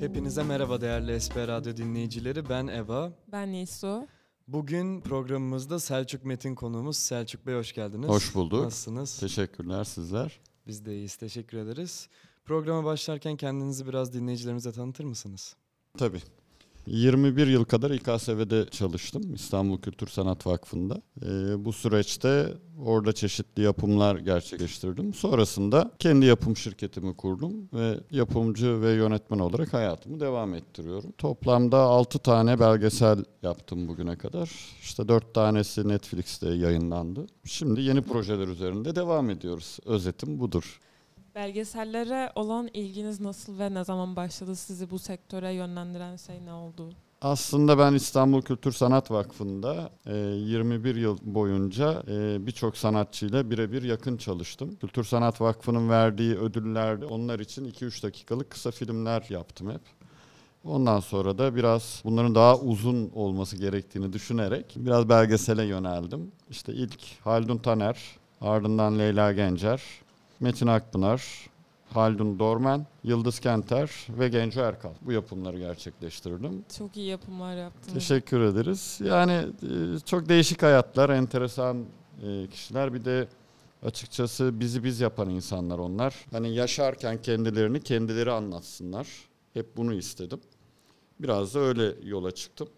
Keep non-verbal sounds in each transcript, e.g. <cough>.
Hepinize merhaba değerli SB Radyo dinleyicileri. Ben Eva. Ben Nisu. Bugün programımızda Selçuk Metin konuğumuz. Selçuk Bey hoş geldiniz. Hoş bulduk. Nasılsınız? Teşekkürler sizler. Biz de iyiyiz. Teşekkür ederiz. Programa başlarken kendinizi biraz dinleyicilerimize tanıtır mısınız? Tabii. 21 yıl kadar İKSV'de çalıştım İstanbul Kültür Sanat Vakfı'nda. Ee, bu süreçte orada çeşitli yapımlar gerçekleştirdim. Sonrasında kendi yapım şirketimi kurdum ve yapımcı ve yönetmen olarak hayatımı devam ettiriyorum. Toplamda 6 tane belgesel yaptım bugüne kadar. İşte 4 tanesi Netflix'te yayınlandı. Şimdi yeni projeler üzerinde devam ediyoruz. Özetim budur. Belgesellere olan ilginiz nasıl ve ne zaman başladı? Sizi bu sektöre yönlendiren şey ne oldu? Aslında ben İstanbul Kültür Sanat Vakfı'nda 21 e, yıl boyunca e, birçok sanatçıyla birebir yakın çalıştım. Kültür Sanat Vakfı'nın verdiği ödüllerde onlar için 2-3 dakikalık kısa filmler yaptım hep. Ondan sonra da biraz bunların daha uzun olması gerektiğini düşünerek biraz belgesele yöneldim. İşte ilk Haldun Taner, ardından Leyla Gencer, Metin Akpınar, Haldun Dorman, Yıldız Kenter ve Genco Erkal. Bu yapımları gerçekleştirdim. Çok iyi yapımlar yaptınız. Teşekkür ederiz. Yani e, çok değişik hayatlar, enteresan e, kişiler. Bir de açıkçası bizi biz yapan insanlar onlar. Hani yaşarken kendilerini kendileri anlatsınlar. Hep bunu istedim. Biraz da öyle yola çıktım.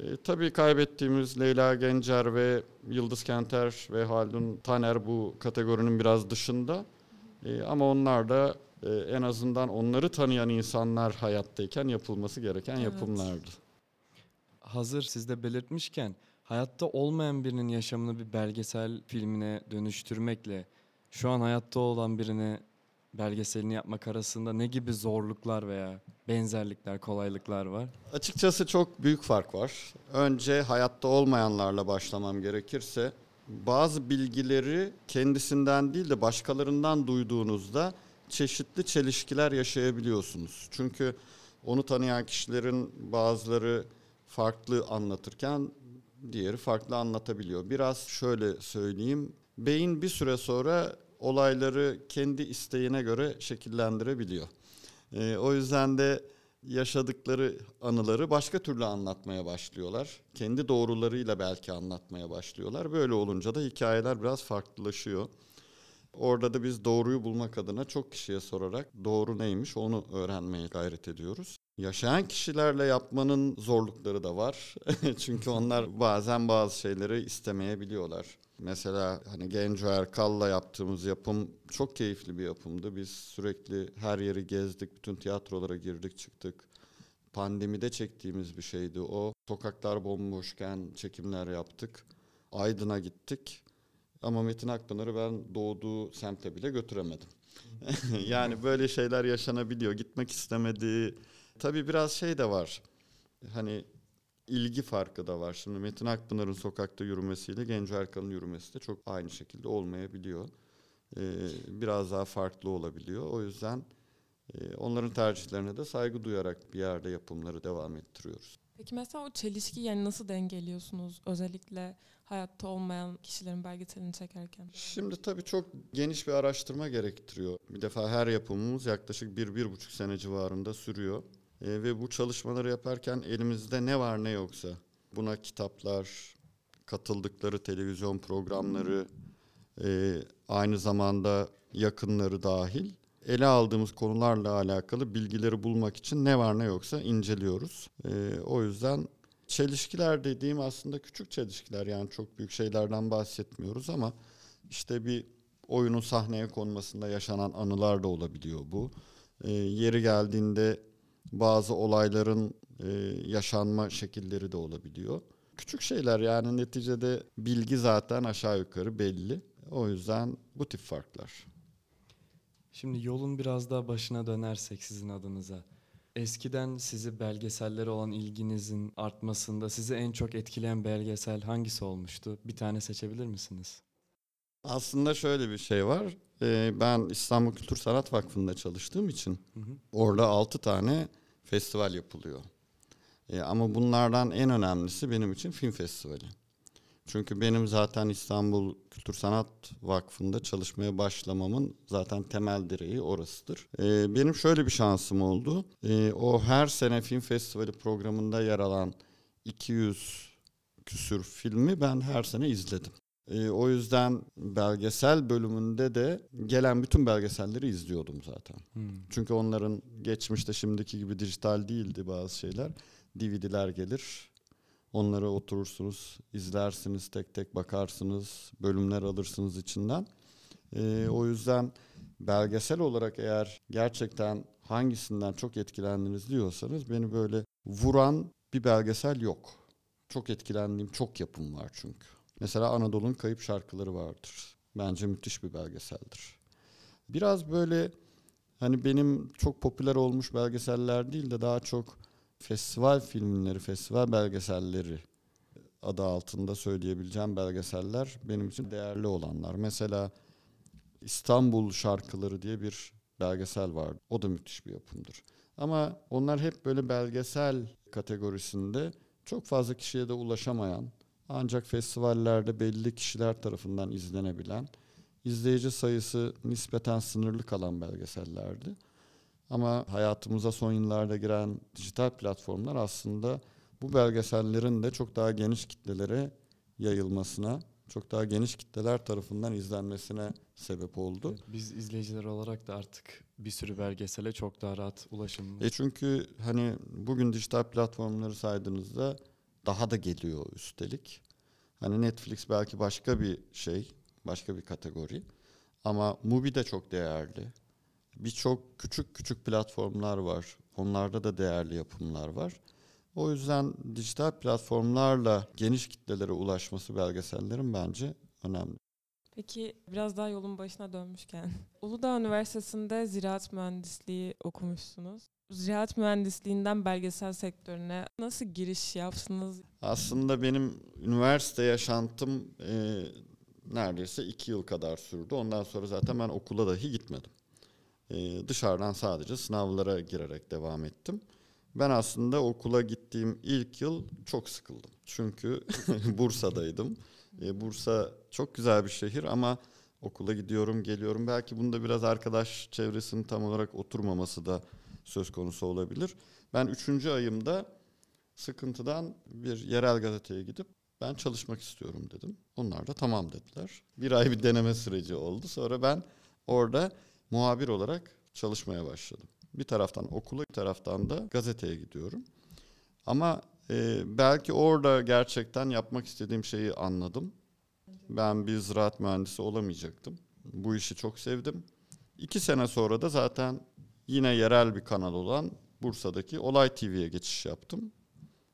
E, tabii kaybettiğimiz Leyla Gencer ve Yıldız Kenter ve Haldun Taner bu kategorinin biraz dışında. E, ama onlar da e, en azından onları tanıyan insanlar hayattayken yapılması gereken evet. yapımlardı. Hazır siz de belirtmişken hayatta olmayan birinin yaşamını bir belgesel filmine dönüştürmekle şu an hayatta olan birini belgeselini yapmak arasında ne gibi zorluklar veya benzerlikler, kolaylıklar var? Açıkçası çok büyük fark var. Önce hayatta olmayanlarla başlamam gerekirse bazı bilgileri kendisinden değil de başkalarından duyduğunuzda çeşitli çelişkiler yaşayabiliyorsunuz. Çünkü onu tanıyan kişilerin bazıları farklı anlatırken diğeri farklı anlatabiliyor. Biraz şöyle söyleyeyim. Beyin bir süre sonra olayları kendi isteğine göre şekillendirebiliyor. E, o yüzden de yaşadıkları anıları başka türlü anlatmaya başlıyorlar. Kendi doğrularıyla belki anlatmaya başlıyorlar. Böyle olunca da hikayeler biraz farklılaşıyor. Orada da biz doğruyu bulmak adına çok kişiye sorarak doğru neymiş onu öğrenmeye gayret ediyoruz. Yaşayan kişilerle yapmanın zorlukları da var. <laughs> Çünkü onlar bazen bazı şeyleri istemeyebiliyorlar. Mesela hani Genco Erkal'la yaptığımız yapım çok keyifli bir yapımdı. Biz sürekli her yeri gezdik, bütün tiyatrolara girdik çıktık. Pandemide çektiğimiz bir şeydi o. Sokaklar bomboşken çekimler yaptık. Aydın'a gittik. Ama Metin Akpınar'ı ben doğduğu semte bile götüremedim. <laughs> yani böyle şeyler yaşanabiliyor. Gitmek istemediği. Tabii biraz şey de var. Hani ilgi farkı da var. Şimdi Metin Akpınar'ın sokakta yürümesiyle Genco Erkal'ın yürümesi de çok aynı şekilde olmayabiliyor. Ee, biraz daha farklı olabiliyor. O yüzden e, onların tercihlerine de saygı duyarak bir yerde yapımları devam ettiriyoruz. Peki mesela o çelişki yani nasıl dengeliyorsunuz özellikle hayatta olmayan kişilerin belgeselini çekerken? Şimdi tabii çok geniş bir araştırma gerektiriyor. Bir defa her yapımımız yaklaşık bir, bir buçuk sene civarında sürüyor. E, ve bu çalışmaları yaparken elimizde ne var ne yoksa buna kitaplar, katıldıkları televizyon programları, e, aynı zamanda yakınları dahil ele aldığımız konularla alakalı bilgileri bulmak için ne var ne yoksa inceliyoruz. E, o yüzden çelişkiler dediğim aslında küçük çelişkiler yani çok büyük şeylerden bahsetmiyoruz ama işte bir oyunun sahneye konmasında yaşanan anılar da olabiliyor bu. E, yeri geldiğinde bazı olayların e, yaşanma şekilleri de olabiliyor. Küçük şeyler yani neticede bilgi zaten aşağı yukarı belli. O yüzden bu tip farklar. Şimdi yolun biraz daha başına dönersek sizin adınıza. Eskiden sizi belgesellere olan ilginizin artmasında sizi en çok etkileyen belgesel hangisi olmuştu? Bir tane seçebilir misiniz? Aslında şöyle bir şey var. Ee, ben İstanbul Kültür Sanat Vakfı'nda çalıştığım için hı hı. orada altı tane festival yapılıyor. Ee, ama bunlardan en önemlisi benim için film festivali. Çünkü benim zaten İstanbul Kültür Sanat Vakfı'nda çalışmaya başlamamın zaten temel direği orasıdır. Ee, benim şöyle bir şansım oldu. Ee, o her sene film festivali programında yer alan 200 küsür filmi ben her sene izledim. Ee, o yüzden belgesel bölümünde de gelen bütün belgeselleri izliyordum zaten. Hmm. Çünkü onların geçmişte şimdiki gibi dijital değildi bazı şeyler. DVD'ler gelir. Onları oturursunuz, izlersiniz, tek tek bakarsınız, bölümler alırsınız içinden. Ee, o yüzden belgesel olarak eğer gerçekten hangisinden çok etkilendiniz diyorsanız beni böyle vuran bir belgesel yok. Çok etkilendiğim çok yapım var çünkü. Mesela Anadolu'nun Kayıp Şarkıları vardır. Bence müthiş bir belgeseldir. Biraz böyle hani benim çok popüler olmuş belgeseller değil de daha çok festival filmleri, festival belgeselleri adı altında söyleyebileceğim belgeseller benim için değerli olanlar. Mesela İstanbul Şarkıları diye bir belgesel var. O da müthiş bir yapımdır. Ama onlar hep böyle belgesel kategorisinde çok fazla kişiye de ulaşamayan, ancak festivallerde belli kişiler tarafından izlenebilen, izleyici sayısı nispeten sınırlı kalan belgesellerdi. Ama hayatımıza son yıllarda giren dijital platformlar aslında bu belgesellerin de çok daha geniş kitlelere yayılmasına, çok daha geniş kitleler tarafından izlenmesine sebep oldu. Biz izleyiciler olarak da artık bir sürü belgesele çok daha rahat ulaşım. E çünkü hani bugün dijital platformları saydığınızda daha da geliyor üstelik. Hani Netflix belki başka bir şey, başka bir kategori. Ama Mubi de çok değerli. Birçok küçük küçük platformlar var. Onlarda da değerli yapımlar var. O yüzden dijital platformlarla geniş kitlelere ulaşması belgesellerin bence önemli. Peki biraz daha yolun başına dönmüşken. Uludağ Üniversitesi'nde ziraat mühendisliği okumuşsunuz. Ziraat mühendisliğinden belgesel sektörüne nasıl giriş yaptınız? Aslında benim üniversite yaşantım e, neredeyse iki yıl kadar sürdü. Ondan sonra zaten ben okula dahi gitmedim. E, dışarıdan sadece sınavlara girerek devam ettim. Ben aslında okula gittiğim ilk yıl çok sıkıldım. Çünkü <laughs> Bursa'daydım. E, Bursa çok güzel bir şehir ama okula gidiyorum, geliyorum. Belki bunda biraz arkadaş çevresinin tam olarak oturmaması da söz konusu olabilir. Ben üçüncü ayımda sıkıntıdan bir yerel gazeteye gidip ben çalışmak istiyorum dedim. Onlar da tamam dediler. Bir ay bir deneme süreci oldu. Sonra ben orada muhabir olarak çalışmaya başladım. Bir taraftan okula, bir taraftan da gazeteye gidiyorum. Ama e, belki orada gerçekten yapmak istediğim şeyi anladım. Ben bir ziraat mühendisi olamayacaktım. Bu işi çok sevdim. İki sene sonra da zaten yine yerel bir kanal olan Bursa'daki Olay TV'ye geçiş yaptım.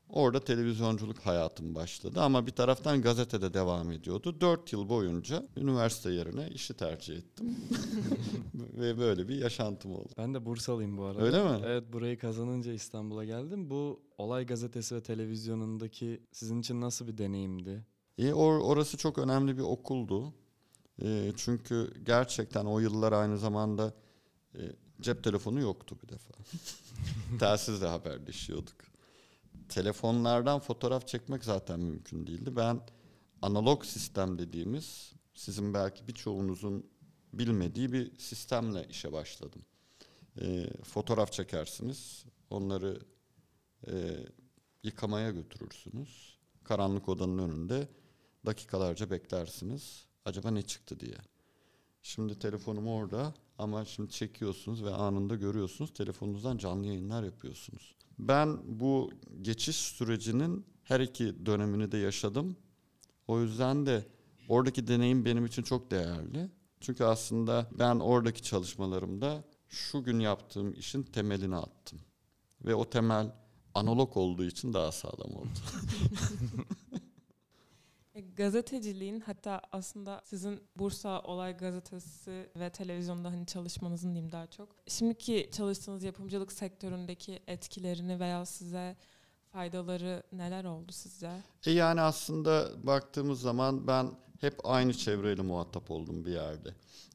Orada televizyonculuk hayatım başladı ama bir taraftan gazetede devam ediyordu. Dört yıl boyunca üniversite yerine işi tercih ettim. <laughs> Ve böyle bir yaşantım oldu. Ben de Bursalıyım bu arada. Öyle mi? Evet burayı kazanınca İstanbul'a geldim. Bu Olay Gazetesi ve televizyonundaki sizin için nasıl bir deneyimdi? E, or- orası çok önemli bir okuldu. E, çünkü gerçekten o yıllar aynı zamanda e, cep telefonu yoktu bir defa. <laughs> Telsizle haberleşiyorduk. Telefonlardan fotoğraf çekmek zaten mümkün değildi. Ben analog sistem dediğimiz sizin belki birçoğunuzun bilmediği bir sistemle işe başladım. E, fotoğraf çekersiniz, onları e, yıkamaya götürürsünüz. Karanlık odanın önünde dakikalarca beklersiniz. Acaba ne çıktı diye. Şimdi telefonum orada ama şimdi çekiyorsunuz ve anında görüyorsunuz. Telefonunuzdan canlı yayınlar yapıyorsunuz. Ben bu geçiş sürecinin her iki dönemini de yaşadım. O yüzden de oradaki deneyim benim için çok değerli. Çünkü aslında ben oradaki çalışmalarımda şu gün yaptığım işin temelini attım. Ve o temel analog olduğu için daha sağlam oldu. <laughs> Gazeteciliğin hatta aslında sizin Bursa Olay Gazetesi ve televizyonda hani çalışmanızın diyeyim daha çok. Şimdiki çalıştığınız yapımcılık sektöründeki etkilerini veya size faydaları neler oldu sizce? E yani aslında baktığımız zaman ben hep aynı çevreyle muhatap oldum bir yerde.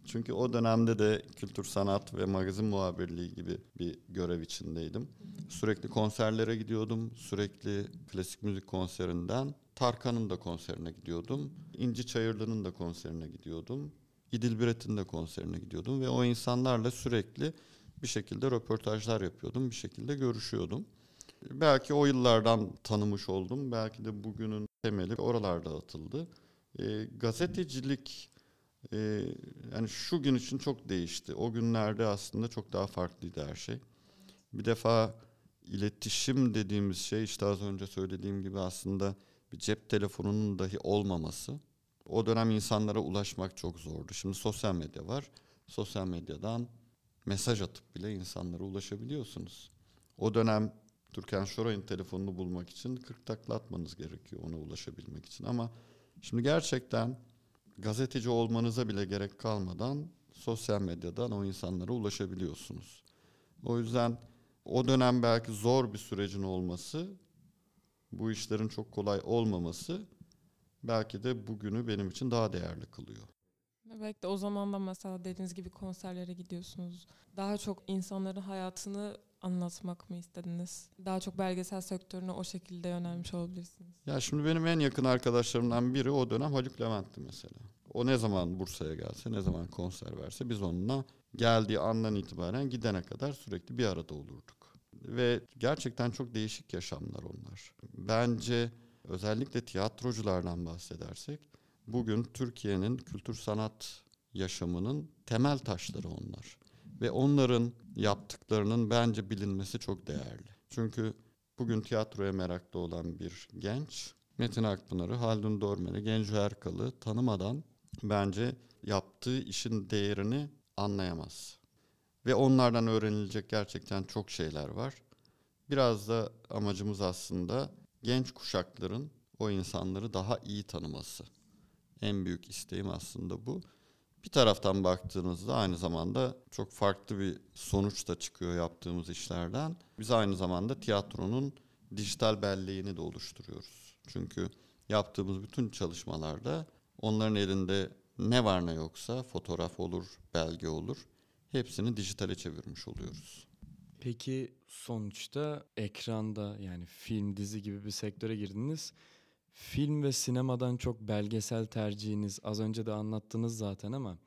Çünkü o dönemde de kültür sanat ve magazin muhabirliği gibi bir görev içindeydim. Sürekli konserlere gidiyordum. Sürekli klasik müzik konserinden Tarkan'ın da konserine gidiyordum. İnci Çayırlı'nın da konserine gidiyordum. İdil Biret'in de konserine gidiyordum ve o insanlarla sürekli bir şekilde röportajlar yapıyordum, bir şekilde görüşüyordum. Belki o yıllardan tanımış oldum, belki de bugünün temeli oralarda atıldı. E, gazetecilik e, yani şu gün için çok değişti. O günlerde aslında çok daha farklıydı her şey. Bir defa iletişim dediğimiz şey işte az önce söylediğim gibi aslında bir cep telefonunun dahi olmaması. O dönem insanlara ulaşmak çok zordu. Şimdi sosyal medya var. Sosyal medyadan mesaj atıp bile insanlara ulaşabiliyorsunuz. O dönem Türkan Şoray'ın telefonunu bulmak için 40 takla atmanız gerekiyor ona ulaşabilmek için. Ama şimdi gerçekten gazeteci olmanıza bile gerek kalmadan sosyal medyadan o insanlara ulaşabiliyorsunuz. O yüzden o dönem belki zor bir sürecin olması, bu işlerin çok kolay olmaması belki de bugünü benim için daha değerli kılıyor. Belki de o zaman da mesela dediğiniz gibi konserlere gidiyorsunuz. Daha çok insanların hayatını anlatmak mı istediniz? Daha çok belgesel sektörüne o şekilde yönelmiş olabilirsiniz. Ya şimdi benim en yakın arkadaşlarımdan biri o dönem Haluk Levent'ti mesela. O ne zaman Bursa'ya gelse, ne zaman konser verse biz onunla geldiği andan itibaren gidene kadar sürekli bir arada olurduk. Ve gerçekten çok değişik yaşamlar onlar. Bence özellikle tiyatroculardan bahsedersek bugün Türkiye'nin kültür sanat yaşamının temel taşları onlar. Ve onların yaptıklarının bence bilinmesi çok değerli. Çünkü bugün tiyatroya meraklı olan bir genç Metin Akpınar'ı, Haldun Dormen'i, Genco Erkal'ı tanımadan bence yaptığı işin değerini anlayamaz. Ve onlardan öğrenilecek gerçekten çok şeyler var. Biraz da amacımız aslında genç kuşakların o insanları daha iyi tanıması. En büyük isteğim aslında bu. Bir taraftan baktığınızda aynı zamanda çok farklı bir sonuç da çıkıyor yaptığımız işlerden. Biz aynı zamanda tiyatronun dijital belleğini de oluşturuyoruz. Çünkü yaptığımız bütün çalışmalarda onların elinde ne var ne yoksa fotoğraf olur, belge olur. Hepsini dijitale çevirmiş oluyoruz. Peki sonuçta ekranda yani film, dizi gibi bir sektöre girdiniz. Film ve sinemadan çok belgesel tercihiniz az önce de anlattınız zaten ama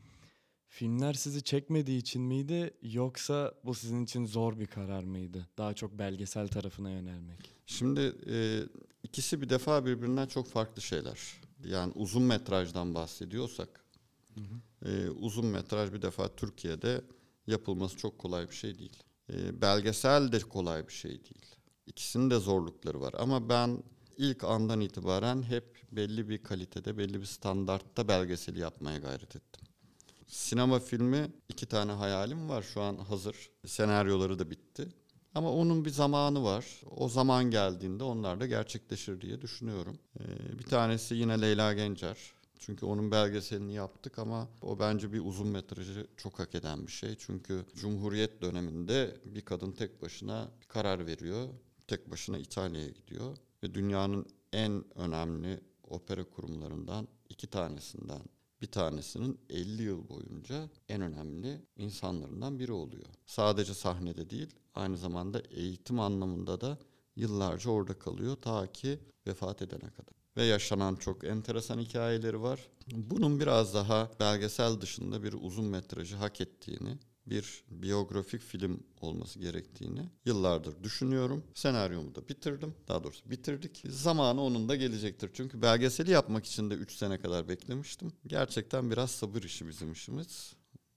filmler sizi çekmediği için miydi yoksa bu sizin için zor bir karar mıydı? Daha çok belgesel tarafına yönelmek. Şimdi e, ikisi bir defa birbirinden çok farklı şeyler. Yani uzun metrajdan bahsediyorsak hı hı. E, uzun metraj bir defa Türkiye'de yapılması çok kolay bir şey değil. E, belgesel de kolay bir şey değil. İkisinin de zorlukları var ama ben ilk andan itibaren hep belli bir kalitede, belli bir standartta belgeseli yapmaya gayret ettim. Sinema filmi iki tane hayalim var şu an hazır. Senaryoları da bitti. Ama onun bir zamanı var. O zaman geldiğinde onlar da gerçekleşir diye düşünüyorum. Ee, bir tanesi yine Leyla Gencer. Çünkü onun belgeselini yaptık ama o bence bir uzun metrajı çok hak eden bir şey. Çünkü Cumhuriyet döneminde bir kadın tek başına karar veriyor. Tek başına İtalya'ya gidiyor ve dünyanın en önemli opera kurumlarından iki tanesinden bir tanesinin 50 yıl boyunca en önemli insanlarından biri oluyor. Sadece sahnede değil, aynı zamanda eğitim anlamında da yıllarca orada kalıyor ta ki vefat edene kadar. Ve yaşanan çok enteresan hikayeleri var. Bunun biraz daha belgesel dışında bir uzun metrajı hak ettiğini bir biyografik film olması gerektiğini yıllardır düşünüyorum. Senaryomu da bitirdim. Daha doğrusu bitirdik. Zamanı onun da gelecektir. Çünkü belgeseli yapmak için de 3 sene kadar beklemiştim. Gerçekten biraz sabır işi bizim işimiz.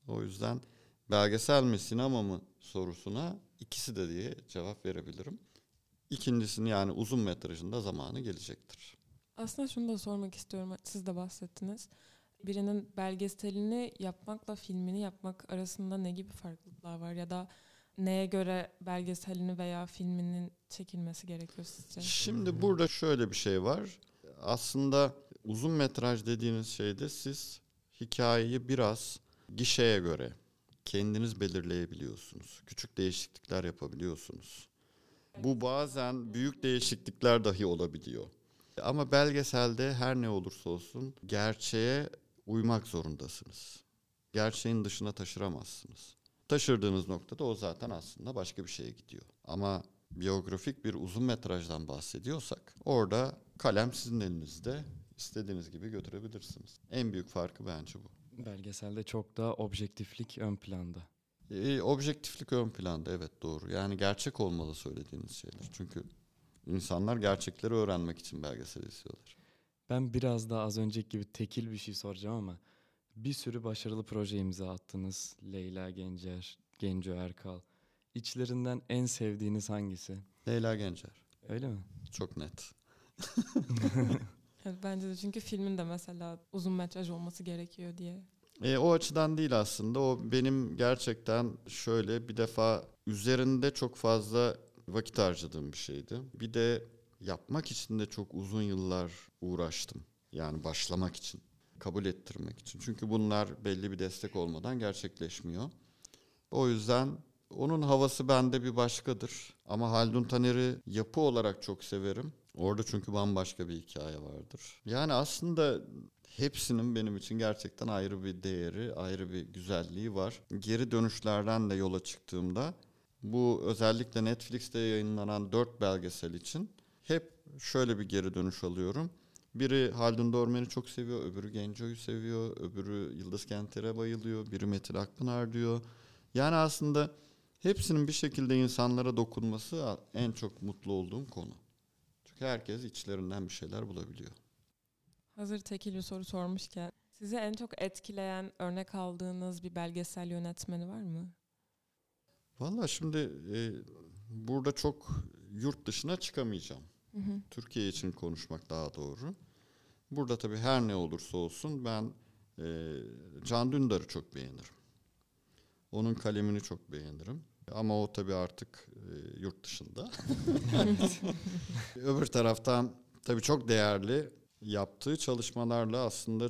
O yüzden belgesel mi sinema mı sorusuna ikisi de diye cevap verebilirim. İkincisini yani uzun metrajında zamanı gelecektir. Aslında şunu da sormak istiyorum. Siz de bahsettiniz birinin belgeselini yapmakla filmini yapmak arasında ne gibi farklılıklar var ya da neye göre belgeselini veya filminin çekilmesi gerekiyor sizce? Şimdi burada şöyle bir şey var. Aslında uzun metraj dediğiniz şeyde siz hikayeyi biraz gişeye göre kendiniz belirleyebiliyorsunuz. Küçük değişiklikler yapabiliyorsunuz. Bu bazen büyük değişiklikler dahi olabiliyor. Ama belgeselde her ne olursa olsun gerçeğe uymak zorundasınız. Gerçeğin dışına taşıramazsınız. Taşırdığınız noktada o zaten aslında başka bir şeye gidiyor. Ama biyografik bir uzun metrajdan bahsediyorsak orada Kalem sizin elinizde. İstediğiniz gibi götürebilirsiniz. En büyük farkı bence bu. Belgeselde çok daha objektiflik ön planda. E, objektiflik ön planda evet doğru. Yani gerçek olmalı söylediğiniz şeyler. Çünkü insanlar gerçekleri öğrenmek için belgesel izliyorlar. Ben biraz daha az önceki gibi tekil bir şey soracağım ama bir sürü başarılı proje imza attınız. Leyla Gencer, Genco Erkal. İçlerinden en sevdiğiniz hangisi? Leyla Gencer. Öyle mi? Çok net. Evet, bence de çünkü filmin de mesela uzun metraj olması gerekiyor diye. E, o açıdan değil aslında. O benim gerçekten şöyle bir defa üzerinde çok fazla vakit harcadığım bir şeydi. Bir de yapmak için de çok uzun yıllar uğraştım. Yani başlamak için, kabul ettirmek için. Çünkü bunlar belli bir destek olmadan gerçekleşmiyor. O yüzden onun havası bende bir başkadır. Ama Haldun Taner'i yapı olarak çok severim. Orada çünkü bambaşka bir hikaye vardır. Yani aslında hepsinin benim için gerçekten ayrı bir değeri, ayrı bir güzelliği var. Geri dönüşlerden de yola çıktığımda bu özellikle Netflix'te yayınlanan dört belgesel için hep şöyle bir geri dönüş alıyorum. Biri Haldun Dormen'i çok seviyor, öbürü Genco'yu seviyor, öbürü Yıldız Kenter'e bayılıyor, biri Metin Akpınar diyor. Yani aslında hepsinin bir şekilde insanlara dokunması en çok mutlu olduğum konu. Çünkü herkes içlerinden bir şeyler bulabiliyor. Hazır tekil bir soru sormuşken sizi en çok etkileyen örnek aldığınız bir belgesel yönetmeni var mı? Valla şimdi e, burada çok yurt dışına çıkamayacağım. Hı hı. Türkiye için konuşmak daha doğru. Burada tabii her ne olursa olsun ben e, Can Dündar'ı çok beğenirim. Onun kalemini çok beğenirim. Ama o tabii artık e, yurt dışında. <laughs> Öbür taraftan tabii çok değerli yaptığı çalışmalarla aslında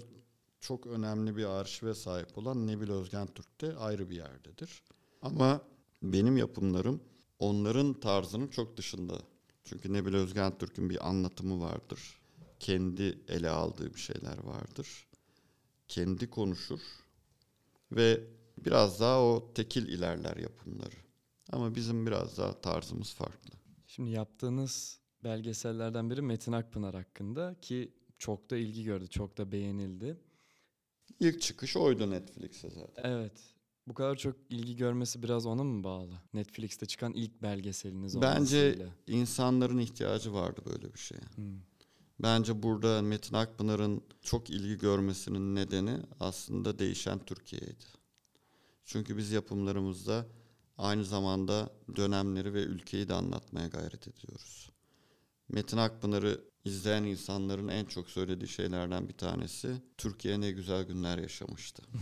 çok önemli bir arşive sahip olan Nebil Özgen Türk de ayrı bir yerdedir. Ama benim yapımlarım onların tarzının çok dışında. Çünkü Nebil Özgen Türk'ün bir anlatımı vardır. Kendi ele aldığı bir şeyler vardır. Kendi konuşur ve biraz daha o tekil ilerler yapımları. Ama bizim biraz daha tarzımız farklı. Şimdi yaptığınız belgesellerden biri Metin Akpınar hakkında ki çok da ilgi gördü, çok da beğenildi. İlk çıkış oydu Netflix'e zaten. Evet. Bu kadar çok ilgi görmesi biraz ona mı bağlı? Netflix'te çıkan ilk belgeseliniz Bence olmasıyla. insanların ihtiyacı vardı böyle bir şeye. Hmm. Bence burada Metin Akpınar'ın çok ilgi görmesinin nedeni aslında değişen Türkiye'ydi. Çünkü biz yapımlarımızda aynı zamanda dönemleri ve ülkeyi de anlatmaya gayret ediyoruz. Metin Akpınar'ı izleyen insanların en çok söylediği şeylerden bir tanesi Türkiye ne güzel günler yaşamıştı. <laughs>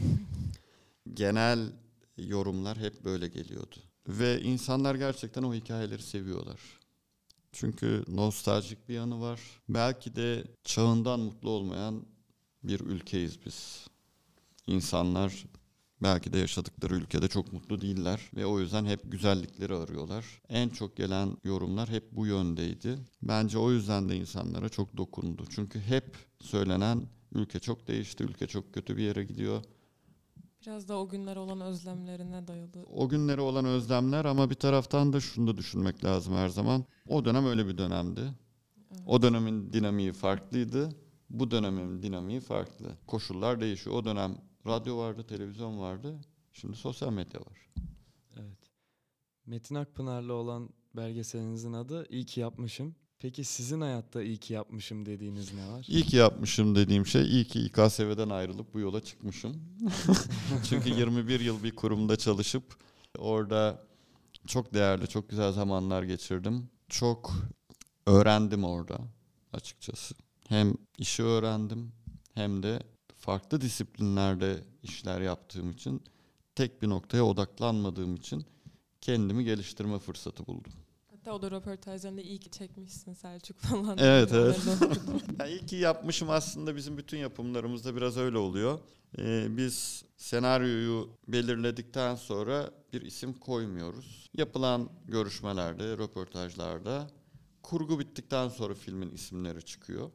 Genel yorumlar hep böyle geliyordu. Ve insanlar gerçekten o hikayeleri seviyorlar. Çünkü nostaljik bir yanı var. Belki de çağından mutlu olmayan bir ülkeyiz biz. İnsanlar belki de yaşadıkları ülkede çok mutlu değiller ve o yüzden hep güzellikleri arıyorlar. En çok gelen yorumlar hep bu yöndeydi. Bence o yüzden de insanlara çok dokundu. Çünkü hep söylenen ülke çok değişti, ülke çok kötü bir yere gidiyor. Biraz da o günler olan özlemlerine dayalı. O günlere olan özlemler ama bir taraftan da şunu da düşünmek lazım her zaman. O dönem öyle bir dönemdi. Evet. O dönemin dinamiği farklıydı. Bu dönemin dinamiği farklı. Koşullar değişiyor. O dönem radyo vardı, televizyon vardı. Şimdi sosyal medya var. Evet. Metin Akpınar'la olan belgeselinizin adı İyi ki yapmışım. Peki sizin hayatta iyi ki yapmışım dediğiniz ne var? İyi ki yapmışım dediğim şey iyi ki İKSV'den ayrılıp bu yola çıkmışım. <laughs> Çünkü 21 yıl bir kurumda çalışıp orada çok değerli, çok güzel zamanlar geçirdim. Çok öğrendim orada açıkçası. Hem işi öğrendim hem de farklı disiplinlerde işler yaptığım için tek bir noktaya odaklanmadığım için kendimi geliştirme fırsatı buldum. Hatta o da röportajlarında iyi ki çekmişsin Selçuk <laughs> falan. Evet, evet. <laughs> Yani iyi ki yapmışım aslında bizim bütün yapımlarımızda biraz öyle oluyor. Ee, biz senaryoyu belirledikten sonra bir isim koymuyoruz. Yapılan görüşmelerde, röportajlarda kurgu bittikten sonra filmin isimleri çıkıyor.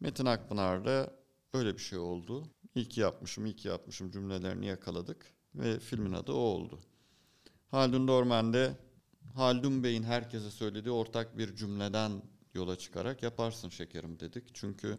Metin Akpınar'da öyle bir şey oldu. İyi ki yapmışım, iyi ki yapmışım cümlelerini yakaladık ve filmin adı o oldu. Haldun Dormen'de Haldun Bey'in herkese söylediği ortak bir cümleden yola çıkarak yaparsın şekerim dedik. Çünkü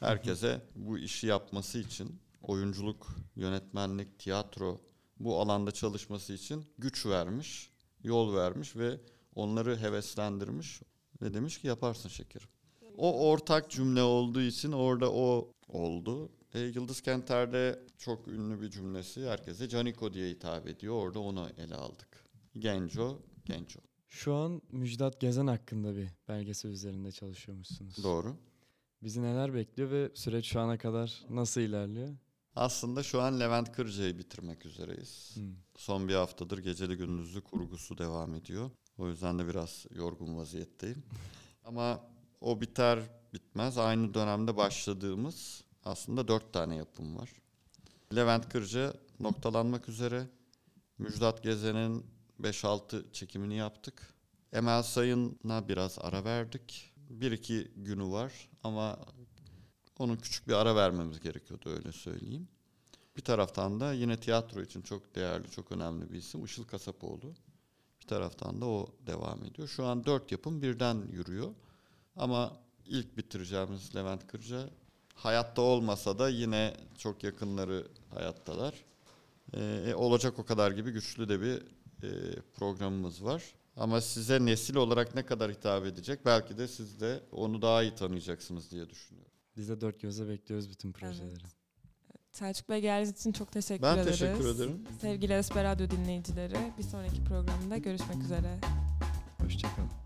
herkese bu işi yapması için oyunculuk, yönetmenlik, tiyatro bu alanda çalışması için güç vermiş, yol vermiş ve onları heveslendirmiş ve demiş ki yaparsın şekerim. O ortak cümle olduğu için orada o oldu. E, Yıldız Kenter'de çok ünlü bir cümlesi. Herkese Caniko diye hitap ediyor. Orada onu ele aldık. Genco, Genco. Şu an Müjdat Gezen hakkında bir belgesel üzerinde çalışıyormuşsunuz. Doğru. Bizi neler bekliyor ve süreç şu ana kadar nasıl ilerliyor? Aslında şu an Levent Kırca'yı bitirmek üzereyiz. Hmm. Son bir haftadır geceli gündüzlü kurgusu devam ediyor. O yüzden de biraz yorgun vaziyetteyim. <laughs> Ama o biter bitmez aynı dönemde başladığımız aslında dört tane yapım var. Levent Kırca noktalanmak üzere. Müjdat Gezen'in 5-6 çekimini yaptık. Emel Sayın'a biraz ara verdik. Bir iki günü var ama onun küçük bir ara vermemiz gerekiyordu öyle söyleyeyim. Bir taraftan da yine tiyatro için çok değerli, çok önemli bir isim Işıl Kasapoğlu. Bir taraftan da o devam ediyor. Şu an dört yapım birden yürüyor. Ama ilk bitireceğimiz Levent Kırca hayatta olmasa da yine çok yakınları hayattalar. Ee, olacak o kadar gibi güçlü de bir e, programımız var. Ama size nesil olarak ne kadar hitap edecek belki de siz de onu daha iyi tanıyacaksınız diye düşünüyorum. Biz de dört gözle bekliyoruz bütün projeleri. Selçuk Bey geldiğiniz için çok teşekkür Ben ederiz. teşekkür ederim. Sevgili Esper Radyo dinleyicileri bir sonraki programda görüşmek üzere. Hoşçakalın.